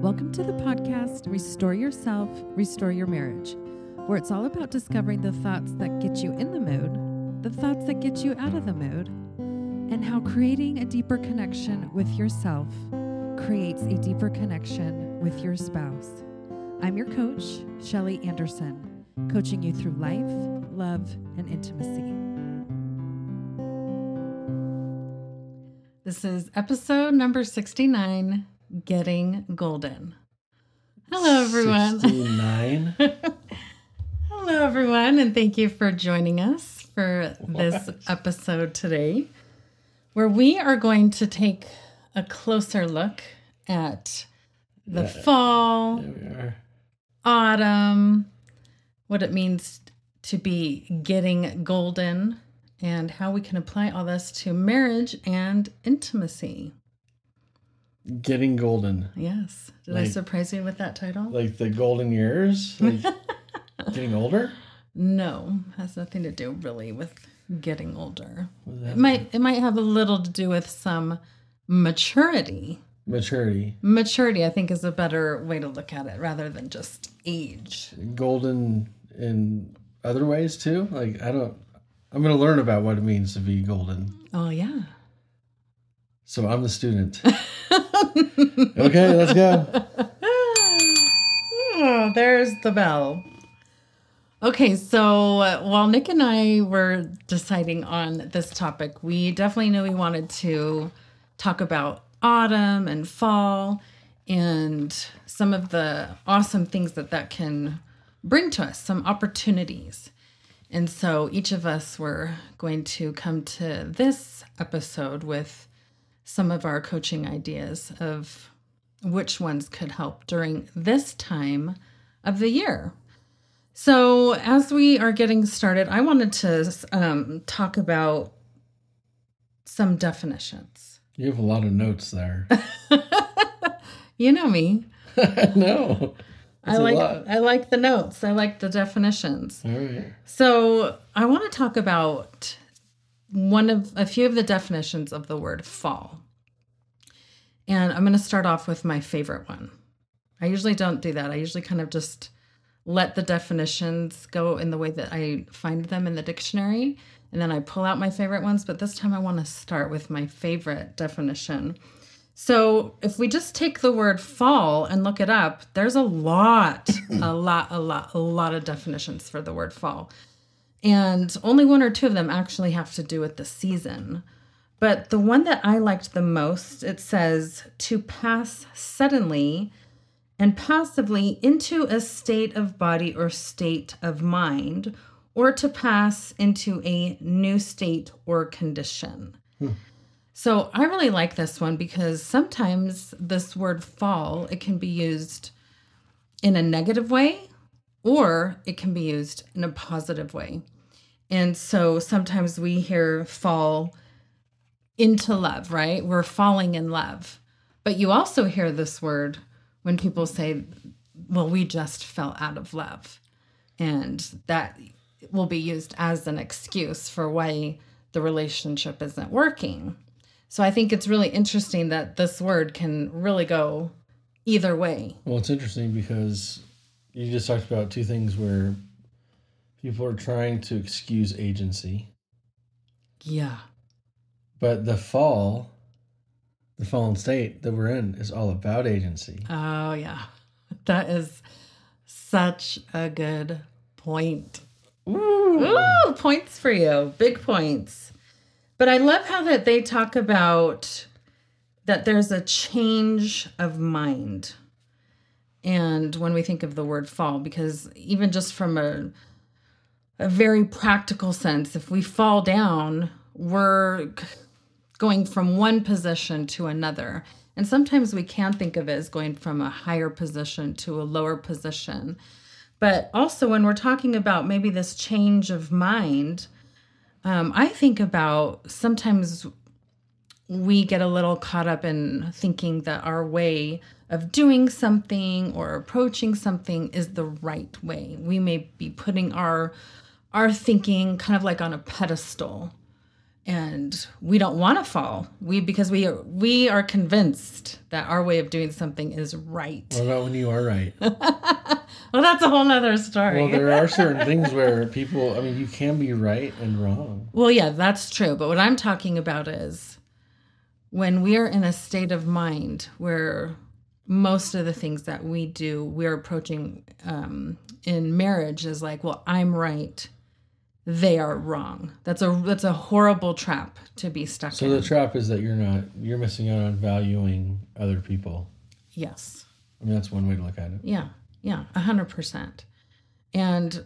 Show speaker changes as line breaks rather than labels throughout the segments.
Welcome to the podcast Restore Yourself, Restore Your Marriage, where it's all about discovering the thoughts that get you in the mood, the thoughts that get you out of the mood, and how creating a deeper connection with yourself creates a deeper connection with your spouse. I'm your coach, Shelly Anderson, coaching you through life, love, and intimacy. This is episode number 69 Getting Golden. Hello, everyone.
69.
Hello, everyone, and thank you for joining us for this episode today, where we are going to take a closer look at the
Yeah.
fall,
There we are.
autumn, what it means to be getting golden, and how we can apply all this to marriage and intimacy.
Getting golden.
Yes. Did I surprise you with that title?
Like the golden years. Like getting older.
No, has nothing to do really with getting older. It
that
might it might have a little to do with some maturity.
Maturity.
Maturity, I think, is a better way to look at it rather than just age.
Golden in other ways too. Like I don't I'm gonna learn about what it means to be golden.
Oh yeah.
So I'm the student. okay, let's go.
Oh, there's the bell. Okay, so uh, while Nick and I were deciding on this topic, we definitely knew we wanted to talk about autumn and fall and some of the awesome things that that can bring to us, some opportunities. And so each of us were going to come to this episode with some of our coaching ideas of which ones could help during this time of the year. So, as we are getting started, I wanted to um, talk about some definitions.
You have a lot of notes there.
You know me.
no.
I
That's
like. I like the notes. I like the definitions.
All right.
So, I want to talk about one of a few of the definitions of the word fall. And I'm going to start off with my favorite one. I usually don't do that. I usually kind of just let the definitions go in the way that I find them in the dictionary. And then I pull out my favorite ones. But this time I want to start with my favorite definition. So if we just take the word fall and look it up, there's a lot, a lot, a lot, a lot of definitions for the word fall. And only one or two of them actually have to do with the season. But the one that I liked the most, it says to pass suddenly and passively into a state of body or state of mind, or to pass into a new state or condition. Hmm. So I really like this one because sometimes this word fall, it can be used in a negative way or it can be used in a positive way. And so sometimes we hear fall into love, right? We're falling in love. But you also hear this word when people say, well, we just fell out of love. And that will be used as an excuse for why the relationship isn't working. So I think it's really interesting that this word can really go either way.
Well, it's interesting because you just talked about two things where people are trying to excuse agency,
Yeah.
but the fall, the fallen state that we're in, is all about agency.
Oh, yeah. That is such a good point.
Ooh.
Ooh, points for you. Big points. But I love how that they talk about that there's a change of mind. And when we think of the word fall, because even just from a a very practical sense, if we fall down, we're going from one position to another. And sometimes we can think of it as going from a higher position to a lower position. But also, when we're talking about maybe this change of mind, um, I think about sometimes we get a little caught up in thinking that our way of doing something or approaching something is the right way. We may be putting our our thinking kind of like on a pedestal and we don't want to fall. We because we are, we are convinced that our way of doing something is right.
What about when you are right?
Well, that's a whole nother story.
Well, there are certain things where people, I mean, you can be right and wrong.
Well, yeah, that's true. But what I'm talking about is when we are in a state of mind where most of the things that we do, we're approaching um, in marriage is like, well, I'm right, they are wrong. That's a that's a horrible trap to be stuck
So
in.
So the trap is that you're not, you're missing out on valuing other people.
yes.
I mean, that's one way to look at it.
Yeah, yeah, a hundred percent. And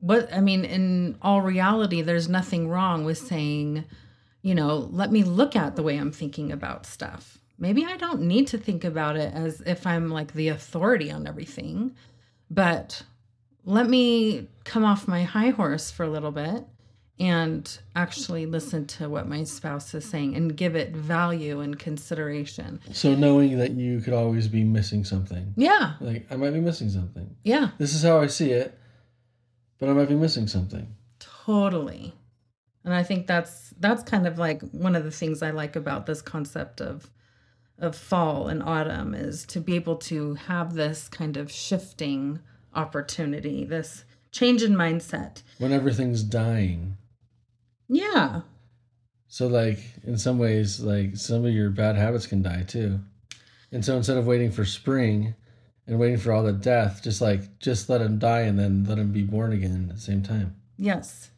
what I mean, in all reality, there's nothing wrong with saying, you know, let me look at the way I'm thinking about stuff. Maybe I don't need to think about it as if I'm like the authority on everything, but let me come off my high horse for a little bit and actually listen to what my spouse is saying and give it value and consideration.
So knowing that you could always be missing something.
Yeah,
Like, I might be missing something.
yeah.
This is how I see it, but I might be missing something.
Totally. And I think that's that's kind of like one of the things I like about this concept of of fall and autumn is to be able to have this kind of shifting opportunity, this change in mindset.
When everything's dying.
Yeah.
So, like, in some ways, like, some of your bad habits can die too. And so instead of waiting for spring and waiting for all the death, just like, just let them die and then let them be born again at the same time.
Yes.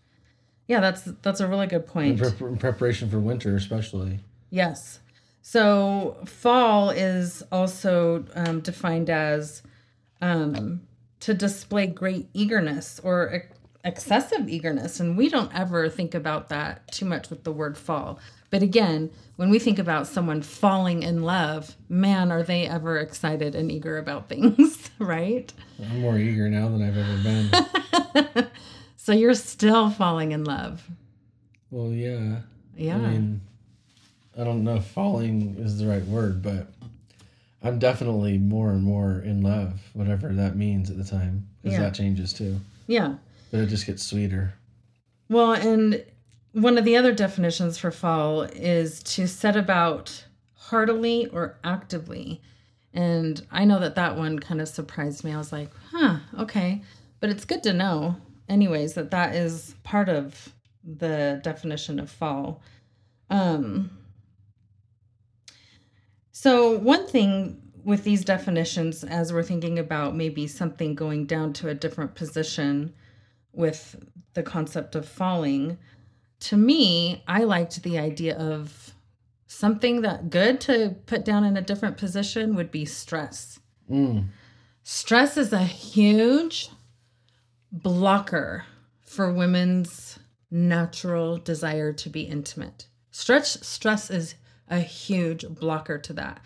Yeah, that's that's a really good
In,
point.
in preparation for winter, especially.
Yes. So fall is also um, defined as um, to display great eagerness or ex- excessive eagerness. And we don't ever think about that too much with the word fall. But again, when we think about someone falling in love, man, are they ever excited and eager about things, right?
I'm more eager now than I've ever been.
So you're still falling in love.
well, yeah.
Yeah.
I mean, I don't know if falling is the right word, but I'm definitely more and more in love, whatever that means at the time, because
Yeah.
that changes too.
yeah.
But it just gets sweeter.
Well, and one of the other definitions for fall is to set about heartily or actively. And I know that that one kind of surprised me. I was like, huh, okay. But it's good to know, anyways, that that is part of the definition of fall. Um, so, one thing with these definitions, as we're thinking about maybe something going down to a different position with the concept of falling, to me, I liked the idea of something that good to put down in a different position would be stress.
Mm.
Stress is a huge blocker for women's natural desire to be intimate. Stress stress is a huge blocker to that.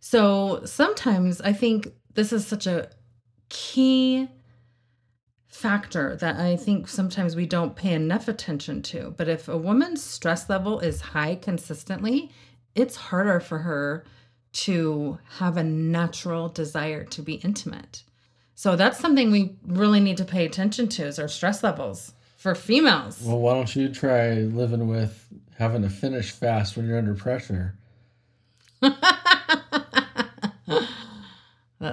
So sometimes I think this is such a key factor that I think sometimes we don't pay enough attention to. But if a woman's stress level is high consistently, it's harder for her to have a natural desire to be intimate. So that's something we really need to pay attention to is our stress levels for females.
Well, why don't you try living with having to finish fast when you're under pressure?
that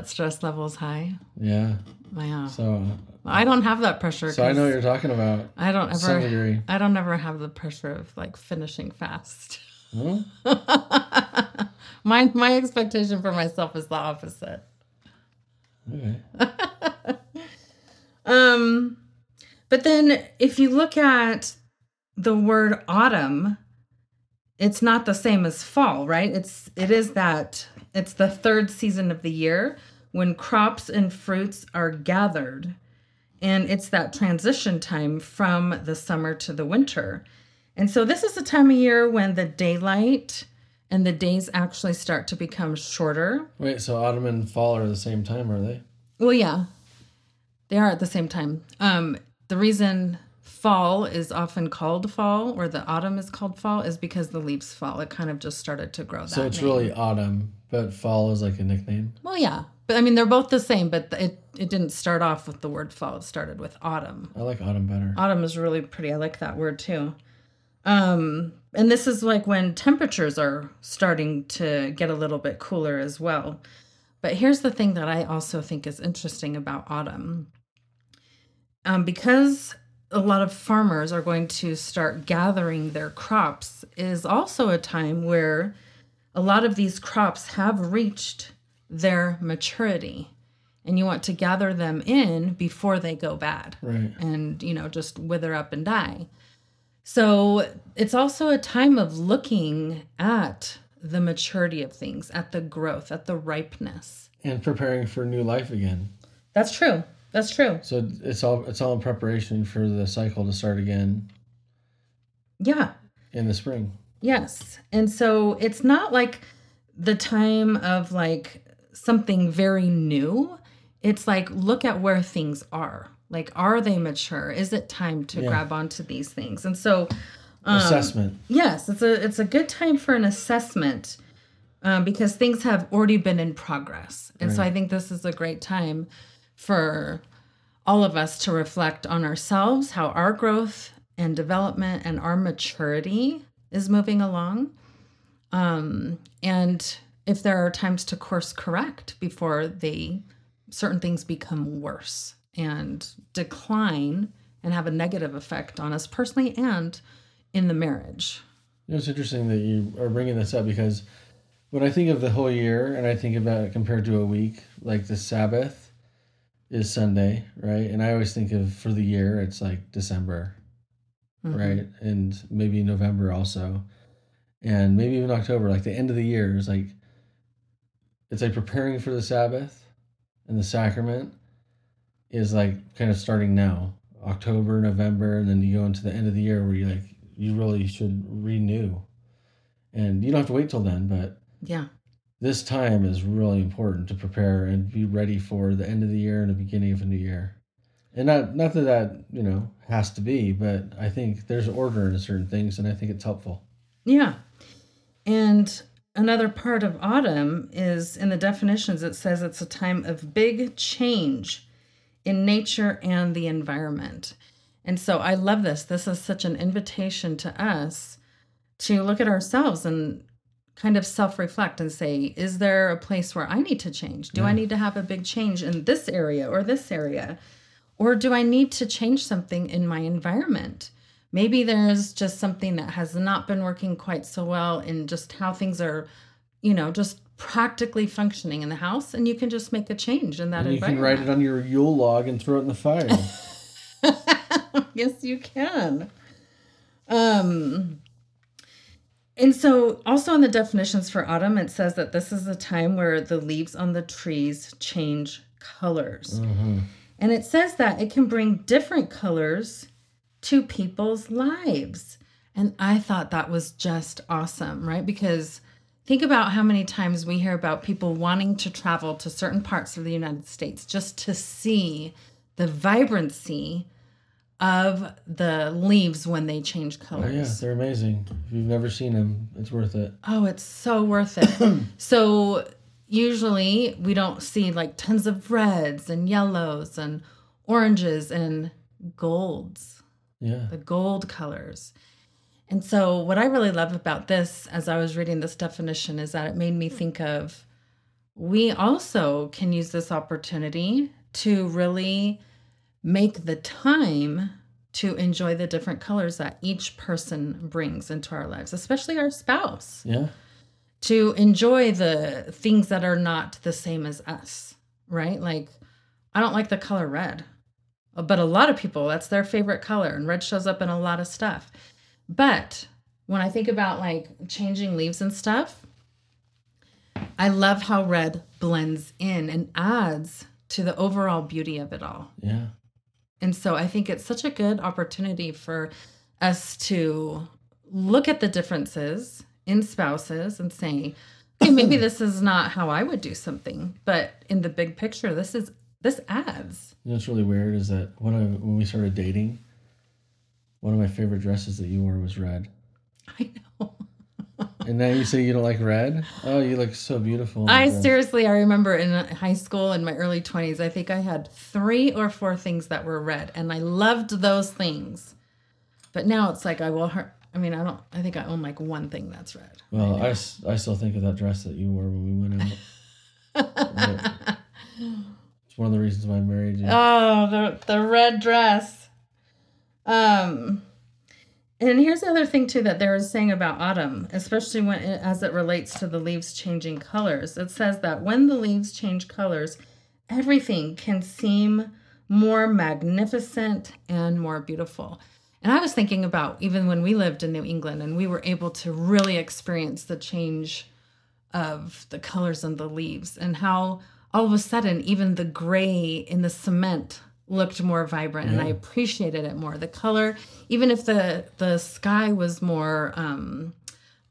stress level is high.
Yeah.
Yeah.
So,
I don't have that pressure.
so I know what you're talking about.
I don't ever
degree.
I don't ever have the pressure of like finishing fast.
Huh?
my my expectation for myself is the opposite.
Okay.
Um, but then if you look at the word autumn, it's not the same as fall, right? It's it is that it's the third season of the year when crops and fruits are gathered. And it's that transition time from the summer to the winter. And so this is the time of year when the daylight and the days actually start to become shorter.
Wait, so autumn and fall are the same time, are they?
Well, yeah, they are at the same time. Um, the reason fall is often called fall, or the autumn is called fall, is because the leaves fall. It kind of just started to grow. That
So it's
name.
really autumn, but fall is like a nickname.
well, yeah, but I mean they're both the same, but it it didn't start off with the word fall. It started with autumn.
I like autumn better.
Autumn is really pretty. I like that word too. Um, And this is like when temperatures are starting to get a little bit cooler as well. But here's the thing that I also think is interesting about autumn. Um, because a lot of farmers are going to start gathering their crops, is also a time where a lot of these crops have reached their maturity and you want to gather them in before they go bad
Right.
and you know just wither up and die so it's also a time of looking at the maturity of things at the growth at the ripeness
And preparing for new life again.
that's true that's true
So it's all it's all in preparation for the cycle to start again
yeah
in the spring.
Yes. And so it's not like the time of like something very new. It's like look at where things are. Like are they mature? Is it time to
Yeah.
grab onto these things? And so um,
Assessment.
yes, it's a it's a good time for an assessment um, because things have already been in progress. And so I think this is a great time for all of us to reflect on ourselves, how our growth and development and our maturity is moving along. Um, and if there are times to course correct before they certain things become worse and decline and have a negative effect on us personally and in the marriage.
It's interesting that you are bringing this up because when I think of the whole year and I think about it compared to a week, like the Sabbath is Sunday, right? And I always think of for the year, it's like December,
Mhm.
right? And maybe November also. And maybe even October, like the end of the year is like, it's like preparing for the Sabbath and the sacrament is like kind of starting now, October, November, and then you go into the end of the year where you like, you really should renew. And you don't have to wait till then, but
Yeah.
This time is really important to prepare and be ready for the end of the year and the beginning of a new year. And not not that that you know has to be, but I think there's order in certain things, and I think it's helpful.
Yeah. And another part of autumn is in the definitions, it says it's a time of big change in nature and the environment. And so I love this. This is such an invitation to us to look at ourselves and kind of self reflect and say, is there a place where I need to change? Do I need to have a big change in this area or this area? Or do I need to change something in my environment? Maybe there's just something that has not been working quite so well in just how things are, you know, just practically functioning in the house, and you can just make a change in that
And you can write it on your Yule log and throw it in the fire.
yes, you can. Um, and so, also in the definitions for autumn, it says that this is a time where the leaves on the trees change colors.
Mhm.
And it says that it can bring different colors to people's lives. And I thought that was just awesome, right? Because think about how many times we hear about people wanting to travel to certain parts of the United States just to see the vibrancy of the leaves when they change
Oh
colors.
yeah, they're amazing. If you've never seen them, it's worth it.
Oh, it's so worth it. so usually we don't see like tons of reds and yellows and oranges and golds,
Yeah,
the gold colors. And so what I really love about this as I was reading this definition is that it made me think of we also can use this opportunity to really make the time to enjoy the different colors that each person brings into our lives, especially our spouse
yeah,
to enjoy the things that are not the same as us, right? Like, I don't like the color red, but a lot of people, that's their favorite color, and red shows up in a lot of stuff. But when I think about like changing leaves and stuff, I love how red blends in and adds to the overall beauty of it all.
yeah.
And so I think it's such a good opportunity for us to look at the differences in spouses and say, okay, maybe this is not how I would do something, but in the big picture, this is this adds.
You know what's really weird is that when I when we started dating, one of my favorite dresses that you wore was red.
I know.
And now you say you don't like red? Oh, you look so beautiful.
I seriously, I remember in high school in my early 20s, I think I had three or four things that were red, and I loved those things. But now it's like I will, har- I mean, I don't. I think I own like one thing that's red.
Well,
right
I, I still think of that dress that you wore when we went out. It's one of the reasons why I married you.
Oh, the the red dress. Um, and here's the other thing too that they were saying about autumn, especially when it, as it relates to the leaves changing colors. It says that when the leaves change colors, everything can seem more magnificent and more beautiful. And I was thinking about even when we lived in New England and we were able to really experience the change of the colors on the leaves and how all of a sudden even the gray in the cement looked more vibrant and I appreciated it more. The color, even if the the sky was more um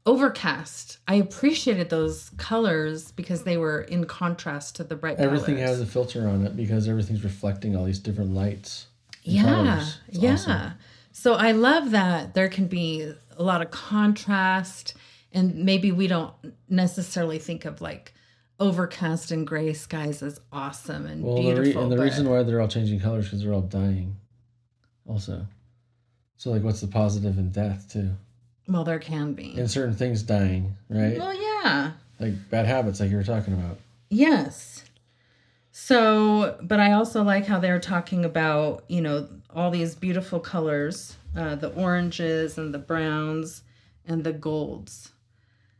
overcast, I appreciated those colors because they were in contrast to the bright
Everything
colors.
has a filter on it because everything's reflecting all these different lights.
yeah yeah
awesome.
so i love that there can be a lot of contrast and maybe we don't necessarily think of like overcast and gray skies is awesome and
Well, the re- and the
but-
reason why they're all changing colors because they're all dying. Also, so like, what's the positive in death too?
well there can be
And certain things dying, right?
well yeah
Like bad habits, like you were talking about.
Yes. So, but I also like how they're talking about, you know, all these beautiful colors, uh, the oranges and the browns and the golds.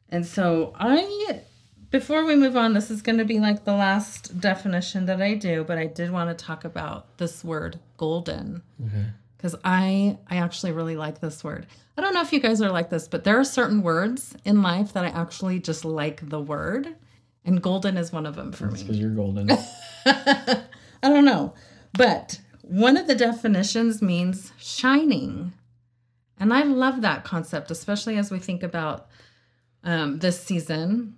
And so I, before we move on, this is going to be like the last definition that I do, but I did want to talk about this word golden
Okay.
because I I actually really like this word. I don't know if you guys are like this, but there are certain words in life that I actually just like the word, and golden is one of them for
It's
me.
because you're golden.
I don't know, but one of the definitions means shining, and I love that concept, especially as we think about um, this season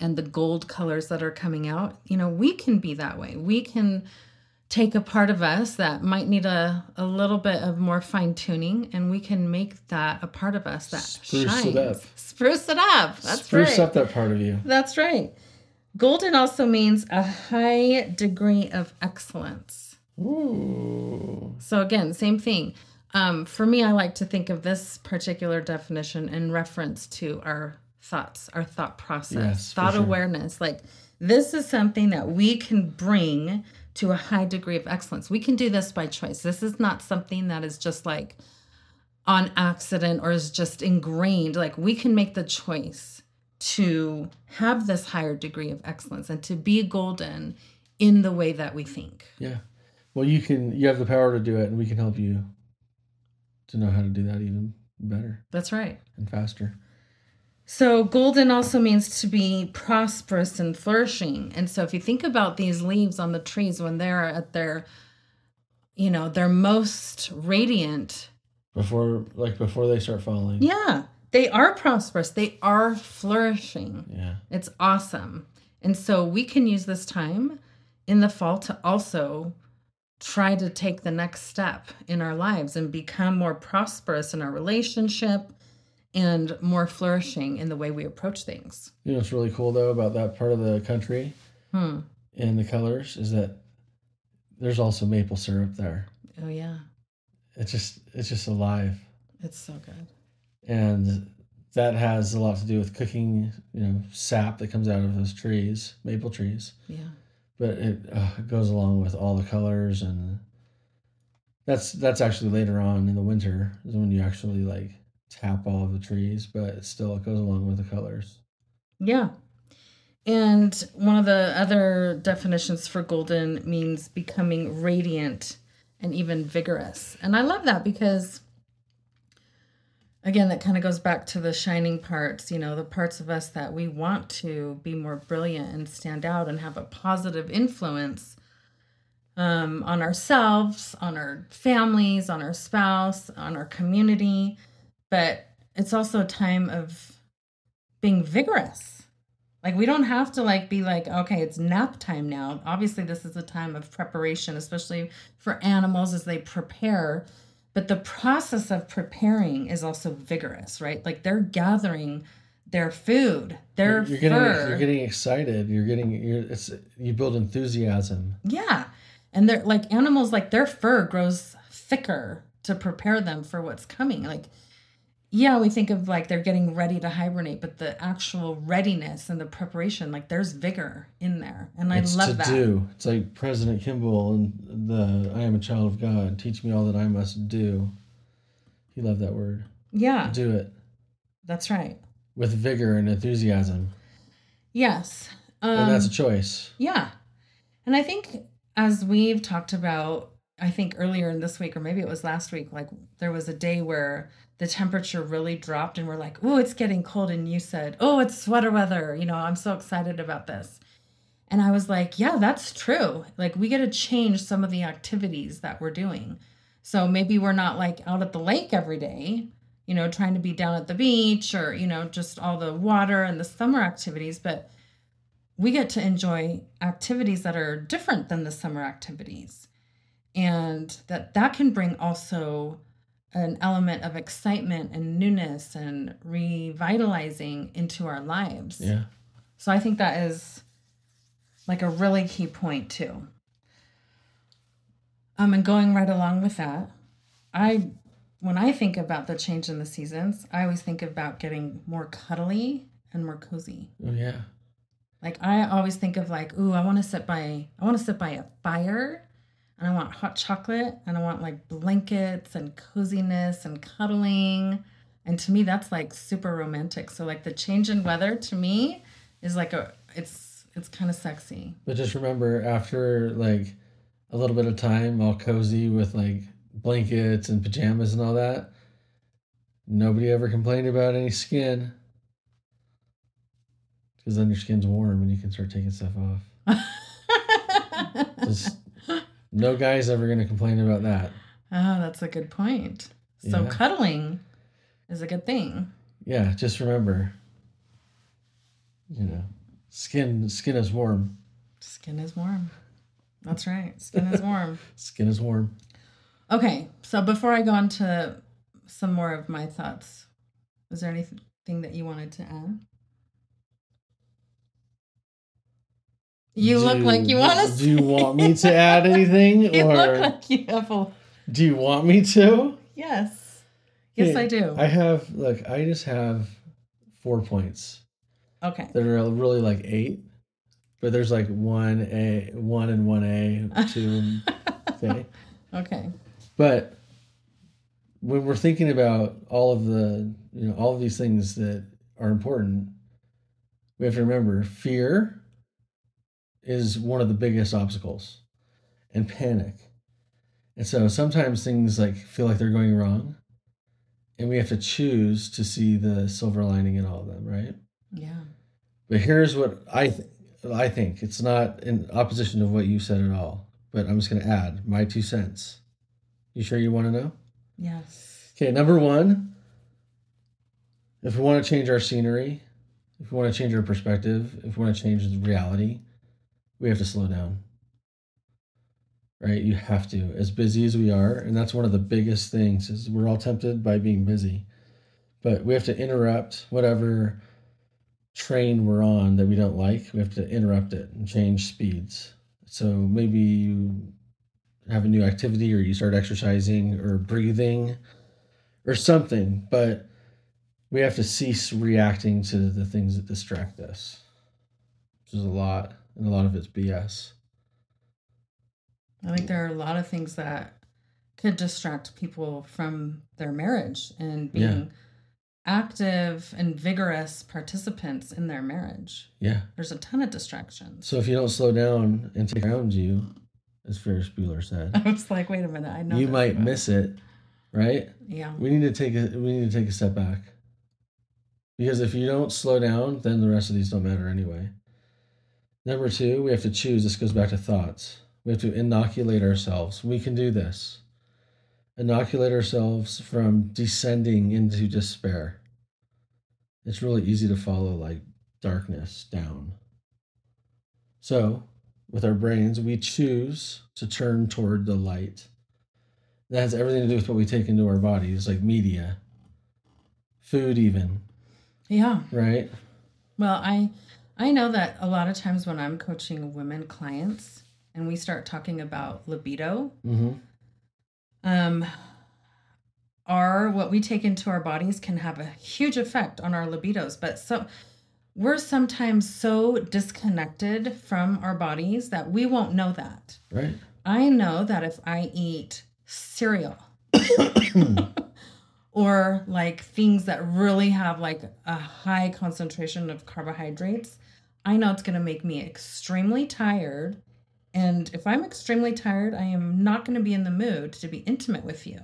and the gold colors that are coming out. You know, we can be that way. We can take a part of us that might need a, a little bit of more fine tuning and we can make that a part of us that
Spruce it
shines.
up.
Spruce it up. That's right.
Spruce
right.
up that part of you.
That's right. Golden also means a high degree of excellence.
Ooh.
So again, same thing. Um, for me, I like to think of this particular definition in reference to our thoughts, our thought process,
Yes,
thought
sure.
awareness. Like this is something that we can bring to a high degree of excellence. We can do this by choice. This is not something that is just like on accident or is just ingrained. Like we can make the choice to have this higher degree of excellence and to be golden in the way that we think.
Yeah. Well, you can. You have the power to do it, and we can help you to know how to do that even better
That's right.
and faster.
So, golden also means to be prosperous and flourishing. And so, if you think about these leaves on the trees when they're at their, you know, their most radiant,
Before, like before they start falling.
yeah, they are prosperous, they are flourishing.
Yeah.
It's awesome. And so, we can use this time in the fall to also try to take the next step in our lives and become more prosperous in our relationship and more flourishing in the way we approach things.
You know what's really cool though about that part of the country
Hmm.
and the colors is that there's also maple syrup there.
Oh yeah,
It's just it's just alive,
it's so good.
and that has a lot to do with cooking. You know, sap that comes out of those trees, maple trees.
Yeah.
But it, uh, it goes along with all the colors, and that's that's actually later on in the winter is when you actually like tap all of the trees. But still, it goes along with the colors.
Yeah. And one of the other definitions for golden means becoming radiant and even vigorous. And I love that because again that kind of goes back to the shining parts, you know, the parts of us that we want to be more brilliant and stand out and have a positive influence um, on ourselves, on our families, on our spouse, on our community. But it's also a time of being vigorous. Like we don't have to like be like, okay, it's nap time now. Obviously, this is a time of preparation, especially for animals as they prepare. But the process of preparing is also vigorous, right? Like they're gathering their food, their
You're getting
fur.
you're getting excited. You're getting you're it's you build enthusiasm.
Yeah. And they're like animals, like their fur grows thicker to prepare them for what's coming. Like yeah, we think of like they're getting ready to hibernate, but the actual readiness and the preparation, like there's vigor in there. And I
it's
love
to
that.
do. It's like President Kimball and the I am a child of God. Teach me all that I must do. He loved that word.
Yeah,
Do it
that's right.
with vigor and enthusiasm.
Yes. Um,
and that's a choice.
Yeah. And I think as we've talked about, I think earlier in this week, or maybe it was last week, like there was a day where the temperature really dropped and we're like, oh, it's getting cold. And you said, oh, it's sweater weather. You know, I'm so excited about this. And I was like, yeah, that's true. Like we get to change some of the activities that we're doing. So maybe we're not like out at the lake every day, you know, trying to be down at the beach or, you know, just all the water and the summer activities, but we get to enjoy activities that are different than the summer activities and that that can bring also an element of excitement and newness and revitalizing into our lives
Yeah.
so i think that is like a really key point too um and going right along with that i when i think about the change in the seasons i always think about getting more cuddly and more cozy
Oh yeah.
like I always think of like, ooh, I want to sit by I want to sit by a fire and I want hot chocolate and I want like blankets and coziness and cuddling. And to me that's like super romantic. So like the change in weather to me is like a it's it's kind of sexy.
But just remember, after like a little bit of time, all cozy with like blankets and pajamas and all that, nobody ever complained about any skin. Because then your skin's warm and you can start taking stuff off. Just no guy's ever going to complain about that.
Oh, that's a good point. So
Yeah.
cuddling is a good thing.
Yeah, just remember, you know, skin skin is warm.
Skin is warm. That's right. Skin is warm.
Skin is warm.
Okay, so before I go on to some more of my thoughts, was there anything that you wanted to add? You look like you want to.
Do you want me to add anything,
You
or
look like you have a.
do you want me to?
Yes. Yes,
Yeah,
I do.
I have look. I just have four points
okay.
that are really like eight, but there's like one A, one and one A, two. okay,
Okay.
but when we're thinking about all of the you know all of these things that are important, we have to remember fear is one of the biggest obstacles, and panic. And so sometimes things like feel like they're going wrong, and we have to choose to see the silver lining in all of them, right?
Yeah.
But here's what I th- I think. It's not in opposition of what you said at all, but I'm just going to add my two cents. You sure you want to know?
Yes.
Okay, number one, if we want to change our scenery, if we want to change our perspective, if we want to change the reality, we have to slow down. Right? You have to. As busy as we are, and that's one of the biggest things is we're all tempted by being busy. But we have to interrupt whatever train we're on that we don't like. We have to interrupt it and change speeds. So maybe you have a new activity or you start exercising or breathing or something, but we have to cease reacting to the things that distract us, which is a lot, and a lot of it's BS.
I think there are a lot of things that could distract people from their marriage and being
Yeah.
active and vigorous participants in their marriage.
Yeah.
There's a ton of distractions.
So if you don't slow down and take around you, as Ferris Bueller said,
I was like, wait a minute, I know
you might
about-
miss it, right?
Yeah.
We need to take a we need to take a step back. Because if you don't slow down, then the rest of these don't matter anyway. Number two, we have to choose. This goes back to thoughts. We have to inoculate ourselves. We can do this. Inoculate ourselves from descending into despair. It's really easy to follow like darkness down. So, with our brains, we choose to turn toward the light. That has everything to do with what we take into our bodies, like media, food, even,
Yeah.
right?
Well, I I know that a lot of times when I'm coaching women clients and we start talking about libido,
Mm-hmm.
um our what we take into our bodies can have a huge effect on our libidos but so we're sometimes so disconnected from our bodies that we won't know that
Right.
i know that if i eat cereal or like things that really have like a high concentration of carbohydrates i know it's going to make me extremely tired and if i'm extremely tired i am not going to be in the mood to be intimate with you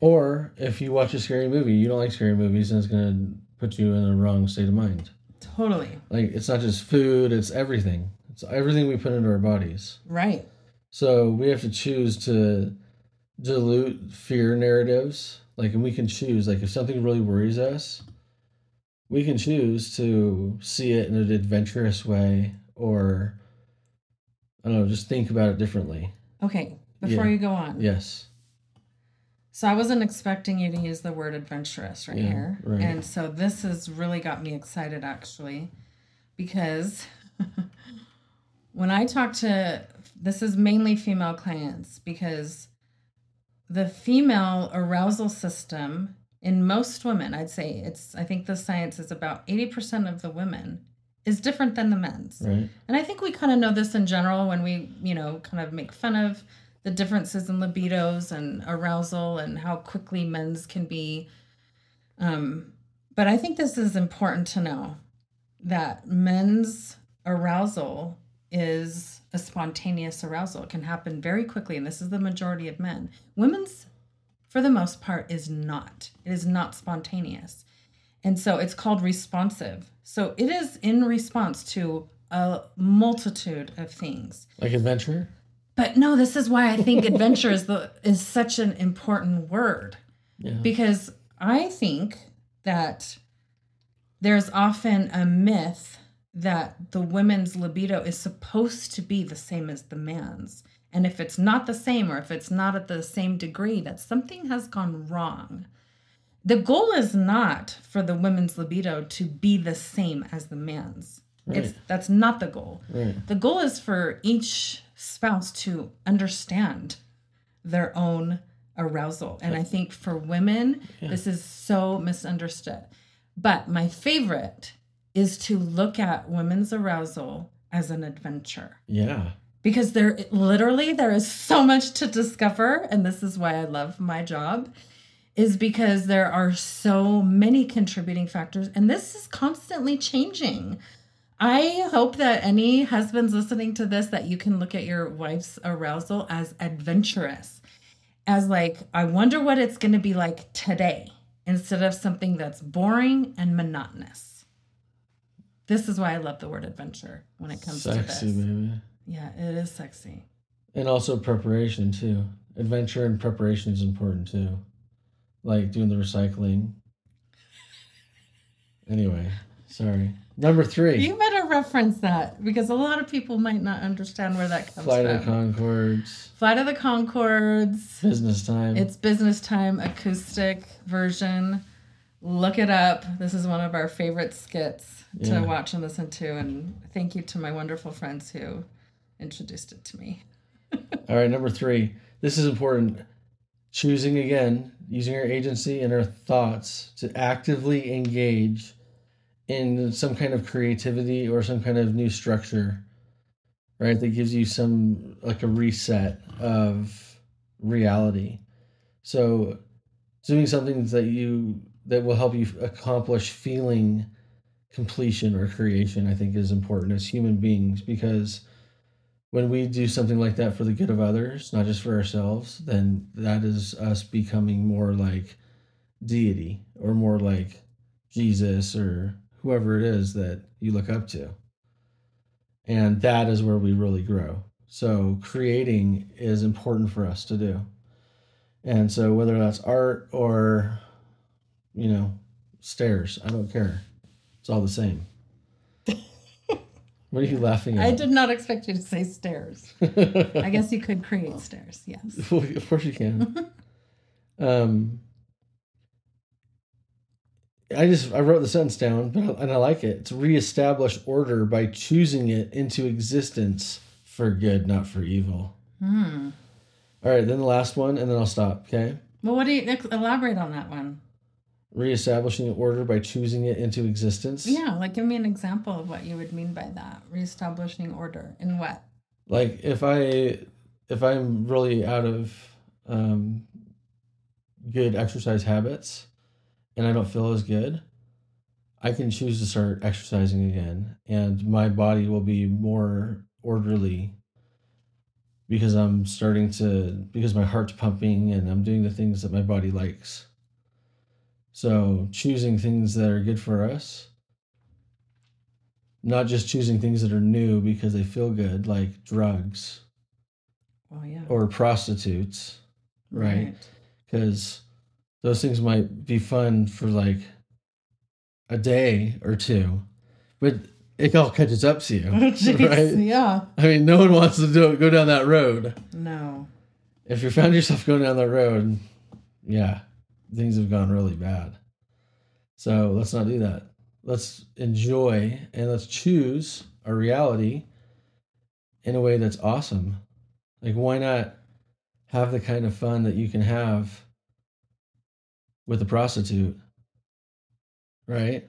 Or if you watch a scary movie, you don't like scary movies, and it's gonna put you in a wrong state of mind.
totally
Like it's not just food; it's everything. It's everything we put into our bodies.
right
So we have to choose to dilute fear narratives. Like, and we can choose. Like, if something really worries us, we can choose to see it in an adventurous way, or I don't know, just think about it differently.
okay before
Yeah.
you go on
Yes.
So I wasn't expecting you to use the word adventurous right
Yeah,
here.
right.
And so this has really got me excited actually because when I talk to this is mainly female clients because the female arousal system in most women, I'd say it's I think the science is about 80% of the women is different than the men's.
Right.
And I think we kind of know this in general when we, you know, kind of make fun of the differences in libidos and arousal and how quickly men's can be. Um, but I think this is important to know that men's arousal is a spontaneous arousal. It can happen very quickly, and this is the majority of men. Women's, for the most part, is not. It is not spontaneous. And so it's called responsive. So it is in response to a multitude of things.
Like adventure.
But no, this is why I think adventure is the is such an important word
Yeah.
because I think that there's often a myth that the women's libido is supposed to be the same as the man's. And if it's not the same or if it's not at the same degree, that something has gone wrong. The goal is not for the women's libido to be the same as the man's. It's that's not the goal.
Right.
The goal is for each spouse to understand their own arousal. And I think for women, this is so misunderstood. But my favorite is to look at women's arousal as an adventure
Yeah.
Because there literally there is so much to discover and this is why I love my job is because there are so many contributing factors and this is constantly changing. I hope that any husbands listening to this that you can look at your wife's arousal as adventurous. As like I wonder what it's going to be like today instead of something that's boring and monotonous. This is why I love the word adventure when it comes
Sexy,
to this.
baby.
Yeah, it is sexy.
And also preparation too. Adventure and preparation is important too. Like doing the recycling. Anyway, sorry. Number three.
You better reference that because a lot of people might not understand where that comes
Flight
from.
of the Conchords.
Flight of the Conchords.
Business time.
It's business time acoustic version. Look it up. This is one of our favorite skits to
Yeah.
watch and listen to. And thank you to my wonderful friends who introduced it to me.
All right, number three. This is important. Choosing again, using our agency and our thoughts to actively engage in some kind of creativity or some kind of new structure, right? That gives you some, like a reset of reality. So, doing something that you, that will help you accomplish feeling completion or creation, I think is important as human beings because when we do something like that for the good of others, not just for ourselves, then that is us becoming more like deity or more like Jesus or whoever it is that you look up to. And that is where we really grow. So creating is important for us to do. And so whether that's art or, you know, stairs, I don't care. It's all the same. What are you laughing at?
I did not expect you to say stairs. I guess you could create stairs, yes.
Of course you can. um, I just I wrote the sentence down, but I, and I like it. It's reestablish order by choosing it into existence for good, not for evil.
Hmm.
All right, then the last one, and then I'll stop. Okay.
Well, what do you elaborate on that one?
Reestablishing order by choosing it into existence.
Yeah, like give me an example of what you would mean by that. Reestablishing order in what?
Like if I if I'm really out of um, good exercise habits and I don't feel as good, I can choose to start exercising again and my body will be more orderly because I'm starting to because my heart's pumping and I'm doing the things that my body likes. So choosing things that are good for us, not just choosing things that are new because they feel good, like drugs
Well, yeah.
or prostitutes, right? Because those things might be fun for like a day or two, but it all catches up to you,
Oh,
right?
Yeah.
I mean, no one wants to do go down that road.
No.
If you found yourself going down that road, yeah, things have gone really bad. So let's not do that. Let's enjoy and let's choose our reality in a way that's awesome. Like, why not have the kind of fun that you can have with a prostitute? Right?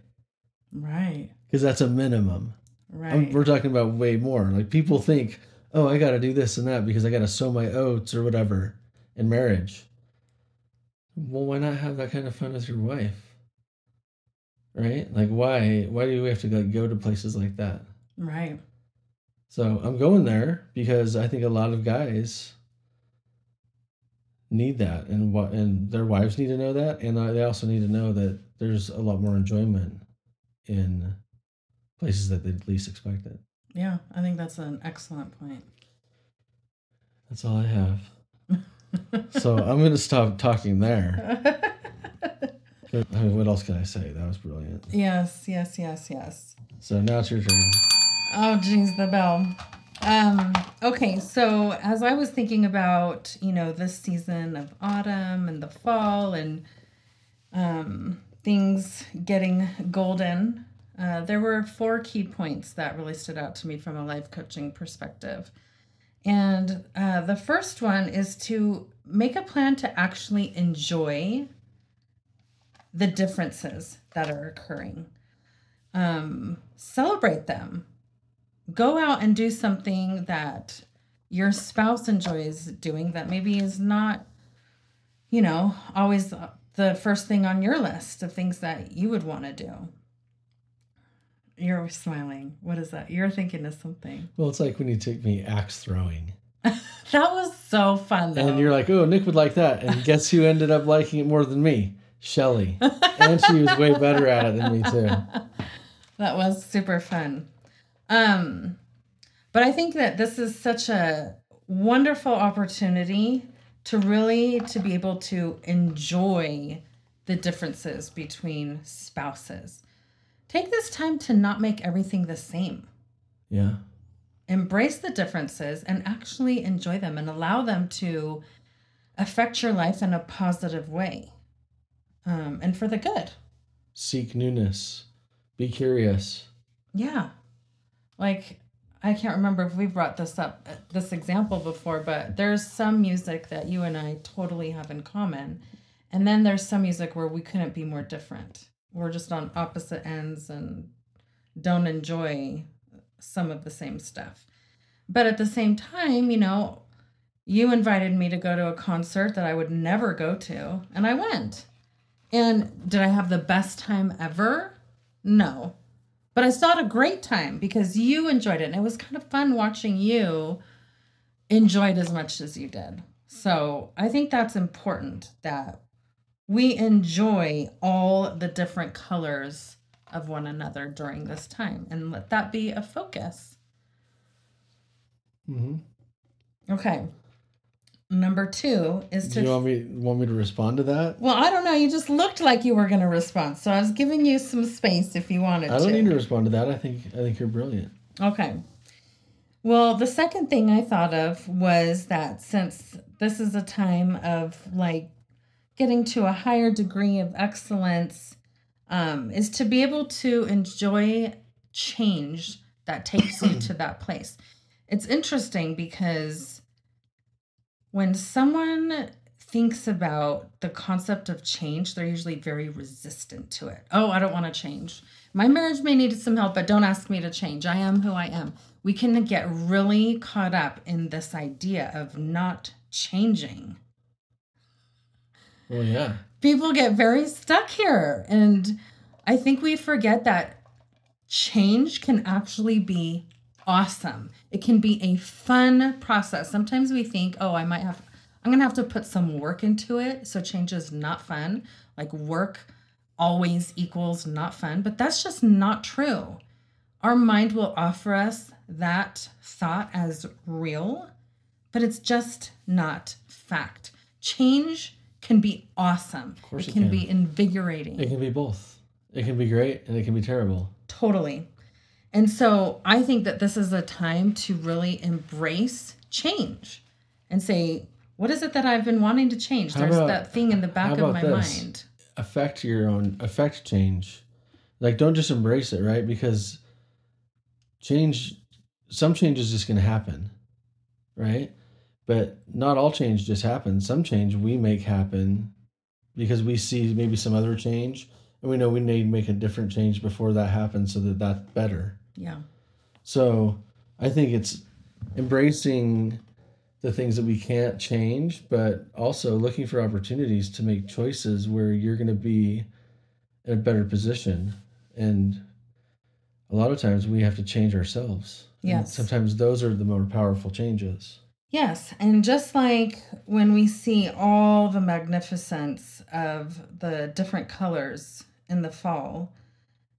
Right.
Because that's a minimum.
Right.
I'm- we're talking about way more. Like people think, oh, I got to do this and that because I got to sow my oats or whatever in marriage. Well, why not have that kind of fun with your wife? Right? Like, why? Why do we have to like go to places like that?
right.
So I'm going there because I think a lot of guys need that, and what and their wives need to know that, and they also need to know that there's a lot more enjoyment in places that they least expect it.
Yeah, I think that's an excellent point.
That's all I have. So I'm going to stop talking there. I mean, what else can I say? That was brilliant.
yes, yes, yes, yes.
So now it's your turn.
Oh, jeez, the bell. Um, okay, so as I was thinking about, you know, this season of autumn and the fall and um, things getting golden, uh, there were four key points that really stood out to me from a life coaching perspective. And uh, the first one is to make a plan to actually enjoy the differences that are occurring. Um, celebrate them go out and do something that your spouse enjoys doing that maybe is not you know always the first thing on your list of things that you would want to do you're smiling what is that you're thinking of something
Well, it's like when you take me axe throwing.
that was so fun though
And you're like, oh, Nick would like that. And guess who ended up liking it more than me? Shelly. and she was way better at it than me, too.
that was super fun um but i think that this is such a wonderful opportunity to really to be able to enjoy the differences between spouses take this time to not make everything the same
Yeah.
embrace the differences and actually enjoy them and allow them to affect your life in a positive way um, and for the good
Seek newness. Be curious.
Yeah. Like, I can't remember if we brought this up, uh, this example before, but there's some music that you and I totally have in common. And then there's some music where we couldn't be more different. We're just on opposite ends and don't enjoy some of the same stuff. But at the same time, you know, you invited me to go to a concert that I would never go to, and I went. And did I have the best time ever? No. But I still had a great time because you enjoyed it. And it was kind of fun watching you enjoy it as much as you did. So I think that's important that we enjoy all the different colors of one another during this time and let that be a focus.
hmm
Okay. Number two is
Do
to.
you want me want me to respond to that?
well, I don't know. You just looked like you were going to respond. So I was giving you some space if you wanted to.
I don't
to.
need to respond to that. I think I think you're brilliant.
Okay. Well, the second thing I thought of was that since this is a time of like getting to a higher degree of excellence, um, is to be able to enjoy change that takes you to that place. It's interesting because when someone thinks about the concept of change, they're usually very resistant to it. Oh, I don't want to change. My marriage may need some help, but don't ask me to change. I am who I am. We can get really caught up in this idea of not changing.
Well, yeah.
People get very stuck here. And I think we forget that change can actually be awesome. It can be a fun process. Sometimes we think, oh, I might have, I'm going to have to put some work into it. So change is not fun. Like work always equals not fun, but that's just not true. Our mind will offer us that thought as real, but it's just not fact. Change can be awesome.
Of course
it
it
can,
can.
be invigorating.
It can be both. It can be great and it can be terrible.
Totally. And so I think that this is a time to really embrace change and say, what is it that I've been wanting to change?
How
There's
about-
that thing in the back of my
this?
mind.
affect your own affect change like don't just embrace it right because change some change is just going to happen right but not all change just happens some change we make happen because we see maybe some other change and we know we need to make a different change before that happens so that that's better
Yeah.
so I think it's embracing the things that we can't change, but also looking for opportunities to make choices where you're going to be in a better position. And a lot of times we have to change ourselves. And
Yes.
sometimes those are the more powerful changes.
Yes, and just like when we see all the magnificence of the different colors in the fall,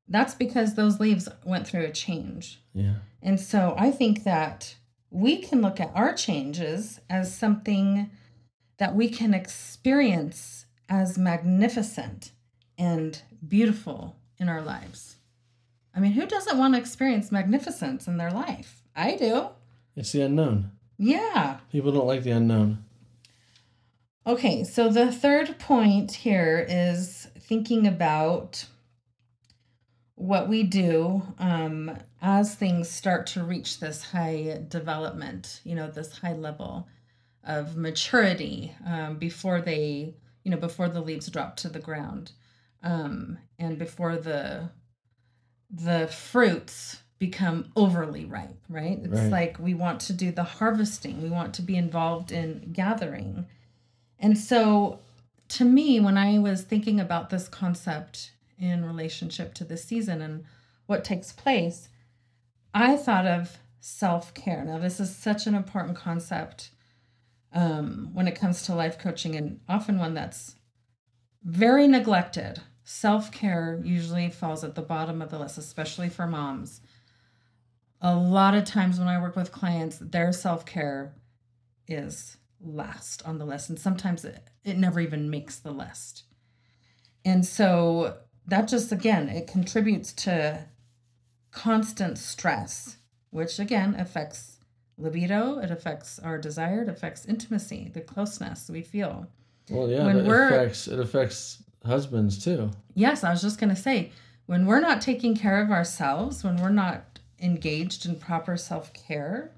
that's because those leaves went through a change.
Yeah.
And so I think that we can look at our changes as something that we can experience as magnificent and beautiful in our lives. I mean, who doesn't want to experience magnificence in their life? I do.
It's the unknown.
Yeah.
People don't like the unknown.
Okay, so the third point here is thinking about what we do um, as things start to reach this high development, you know, this high level of maturity um, before they, you know, before the leaves drop to the ground um, and before the the fruits become overly ripe, right? It's
Right.
like we want to do the harvesting, we want to be involved in gathering. And so, to me, when I was thinking about this concept in relationship to the season and what takes place, I thought of self care. Now, this is such an important concept um, when it comes to life coaching, and often one that's very neglected. Self care usually falls at the bottom of the list, especially for moms. A lot of times when I work with clients, their self care is last on the list, and sometimes it, it never even makes the list. And so that just again, it contributes to constant stress, which again affects libido, it affects our desire, it affects intimacy, the closeness we feel.
Well, yeah,
When
it
we're-
affects it affects husbands too.
Yes, I was just going to say when we're not taking care of ourselves, when we're not engaged in proper self care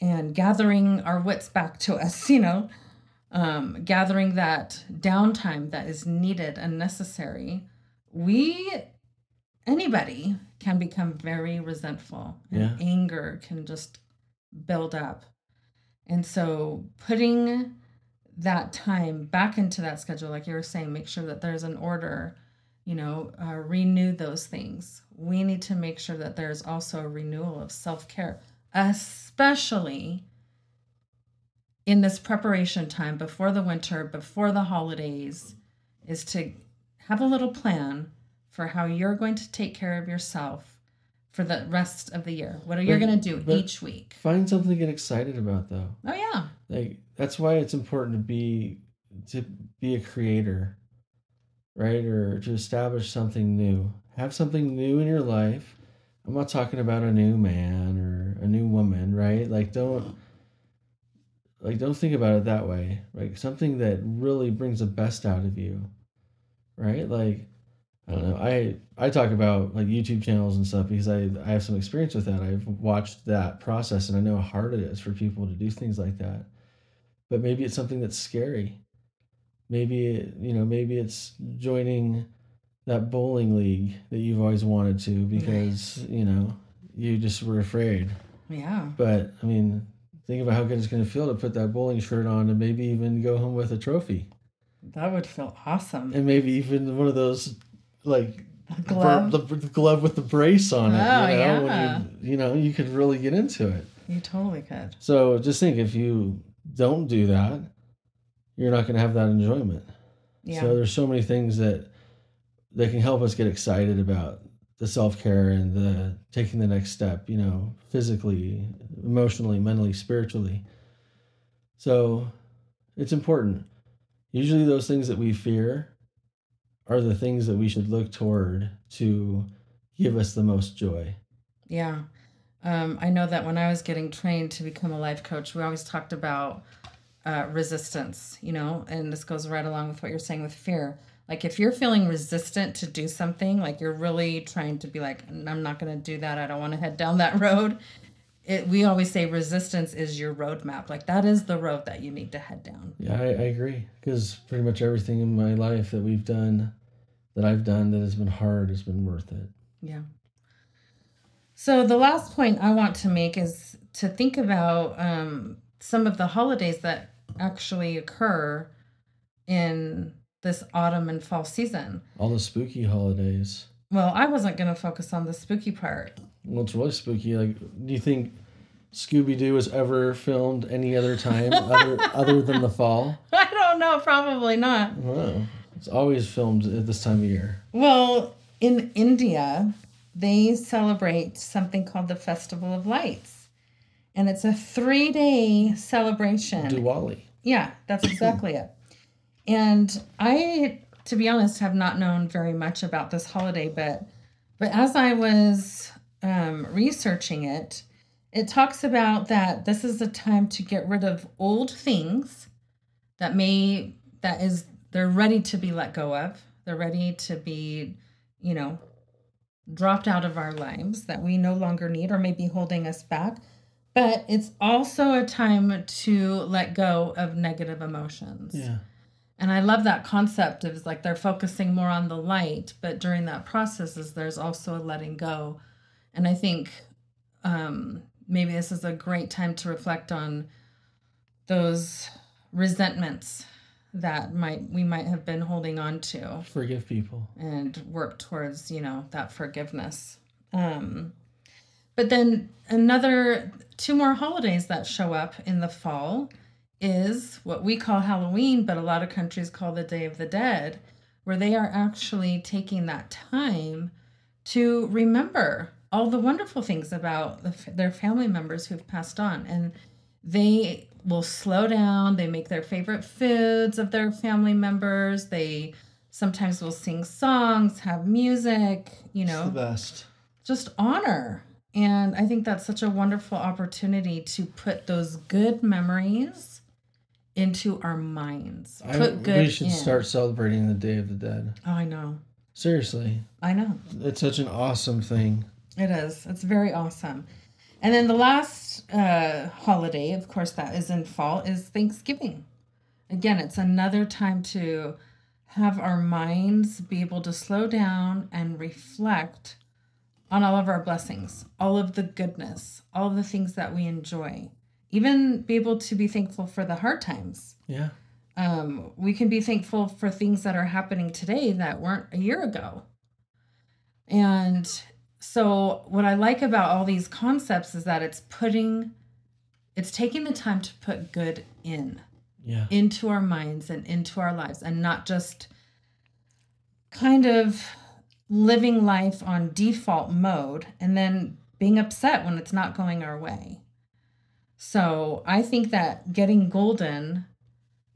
and gathering our wits back to us, you know, um, gathering that downtime that is needed and necessary, we, anybody, can become very resentful and
Yeah.
anger can just build up. And so putting that time back into that schedule, like you were saying, make sure that there's an order, you know, uh, renew those things. We need to make sure that there's also a renewal of self care, especially in this preparation time before the winter, before the holidays, is to have a little plan for how you're going to take care of yourself for the rest of the year. What are you going to do each week?
Find something to get excited about though.
Oh, yeah.
like that's why it's important to be to be a creator right? Or to establish something new. Have something new in your life. I'm not talking about a new man or a new woman right? Like don't like don't think about it that way. Like something that really brings the best out of you right? Like i don't know. I i talk about like youtube channels and stuff because i i have some experience with that. I've watched that process and i know how hard it is for people to do things like that. But maybe it's something that's scary maybe you know maybe it's joining that bowling league that you've always wanted to because you know you just were afraid
Yeah.
but i mean think about how good it's going to feel to put that bowling shirt on and maybe even go home with a trophy
That would feel awesome.
and maybe even one of those like
glove?
the, the glove with the brace on it
Oh,
you know
yeah.
you, you know you could really get into it
You totally could.
so just think if you don't do that you're not going to have that enjoyment
Yeah.
So there's so many things that that can help us get excited about the self care and the taking the next step, you know, physically, emotionally, mentally, spiritually. So it's important. Usually those things that we fear are the things that we should look toward to give us the most joy.
Yeah. Um, I know that when I was getting trained to become a life coach, we always talked about uh, resistance, you know, and this goes right along with what you're saying with fear. Like if you're feeling resistant to do something, like you're really trying to be like, I'm not going to do that. I don't want to head down that road. It, we always say resistance is your roadmap. Like that is the road that you need to head down.
Yeah, I, I agree. Because pretty much everything in my life that we've done, that I've done that has been hard has been worth it.
Yeah. So the last point I want to make is to think about um, some of the holidays that actually occur in this autumn and fall season.
All the spooky holidays.
Well, I wasn't going to focus on the spooky part.
Well, it's really spooky. Like, do you think Scooby Doo was ever filmed any other time other other than the fall?
I don't know, probably not.
Wow, it's always filmed at this time of year.
Well, in India, they celebrate something called the Festival of Lights. And it's a three day celebration.
Diwali.
Yeah, that's exactly it. And I, to be honest, have not known very much about this holiday, but but as I was um, researching it, it talks about that this is a time to get rid of old things that may that is they're ready to be let go of. They're ready to be, you know, dropped out of our lives that we no longer need or may be holding us back. But it's also a time to let go of negative emotions.
Yeah,
And I love that concept of like they're focusing more on the light, but during that process is there's also a letting go. And I think um, maybe this is a great time to reflect on those resentments that might we might have been holding on to
forgive people.
and work towards you know that forgiveness um but then another two more holidays that show up in the fall is what we call halloween but a lot of countries call the day of the dead where they are actually taking that time to remember all the wonderful things about the, their family members who've passed on and they will slow down they make their favorite foods of their family members they sometimes will sing songs have music you
It's the
know
best.
just honor and i think that's such a wonderful opportunity to put those good memories into our minds
I,
put good
we should
in.
start celebrating the Day of the Dead.
oh i know
Seriously,
i know
it's such an awesome thing.
It is. It's very awesome. And then the last uh, holiday, of course, that is in fall, is Thanksgiving. Again, it's another time to have our minds be able to slow down and reflect on all of our blessings, all of the goodness, all of the things that we enjoy. Even be able to be thankful for the hard times.
Yeah,
Um, we can be thankful for things that are happening today that weren't a year ago. And so, what I like about all these concepts is that it's putting, it's taking the time to put good in
yeah,
into our minds and into our lives and not just kind of living life on default mode and then being upset when it's not going our way. So I think that getting golden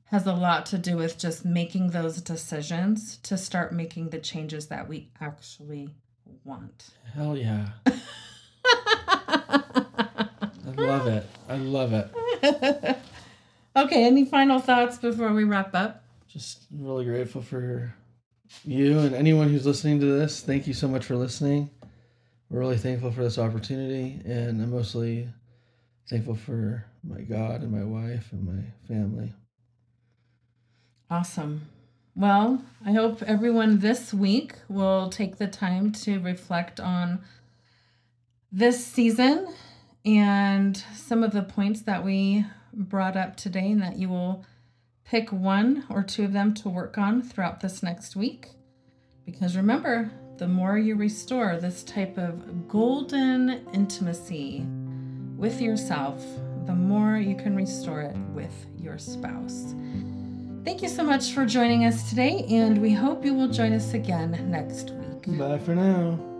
has a lot to do with just making those decisions to start making the changes that we actually want.
hell yeah. I love it. I love it.
okay, any final thoughts before we wrap up?
Just really grateful for you and anyone who's listening to this. Thank you so much for listening. We're really thankful for this opportunity, and I'm mostly thankful for my God and my wife and my family.
Awesome. Well, I hope everyone this week will take the time to reflect on this season and some of the points that we brought up today, and that you will pick one or two of them to work on throughout this next week. Because remember, the more you restore this type of golden intimacy with yourself, the more you can restore it with your spouse. Thank you so much for joining us today, and we hope you will join us again next week.
Bye for now.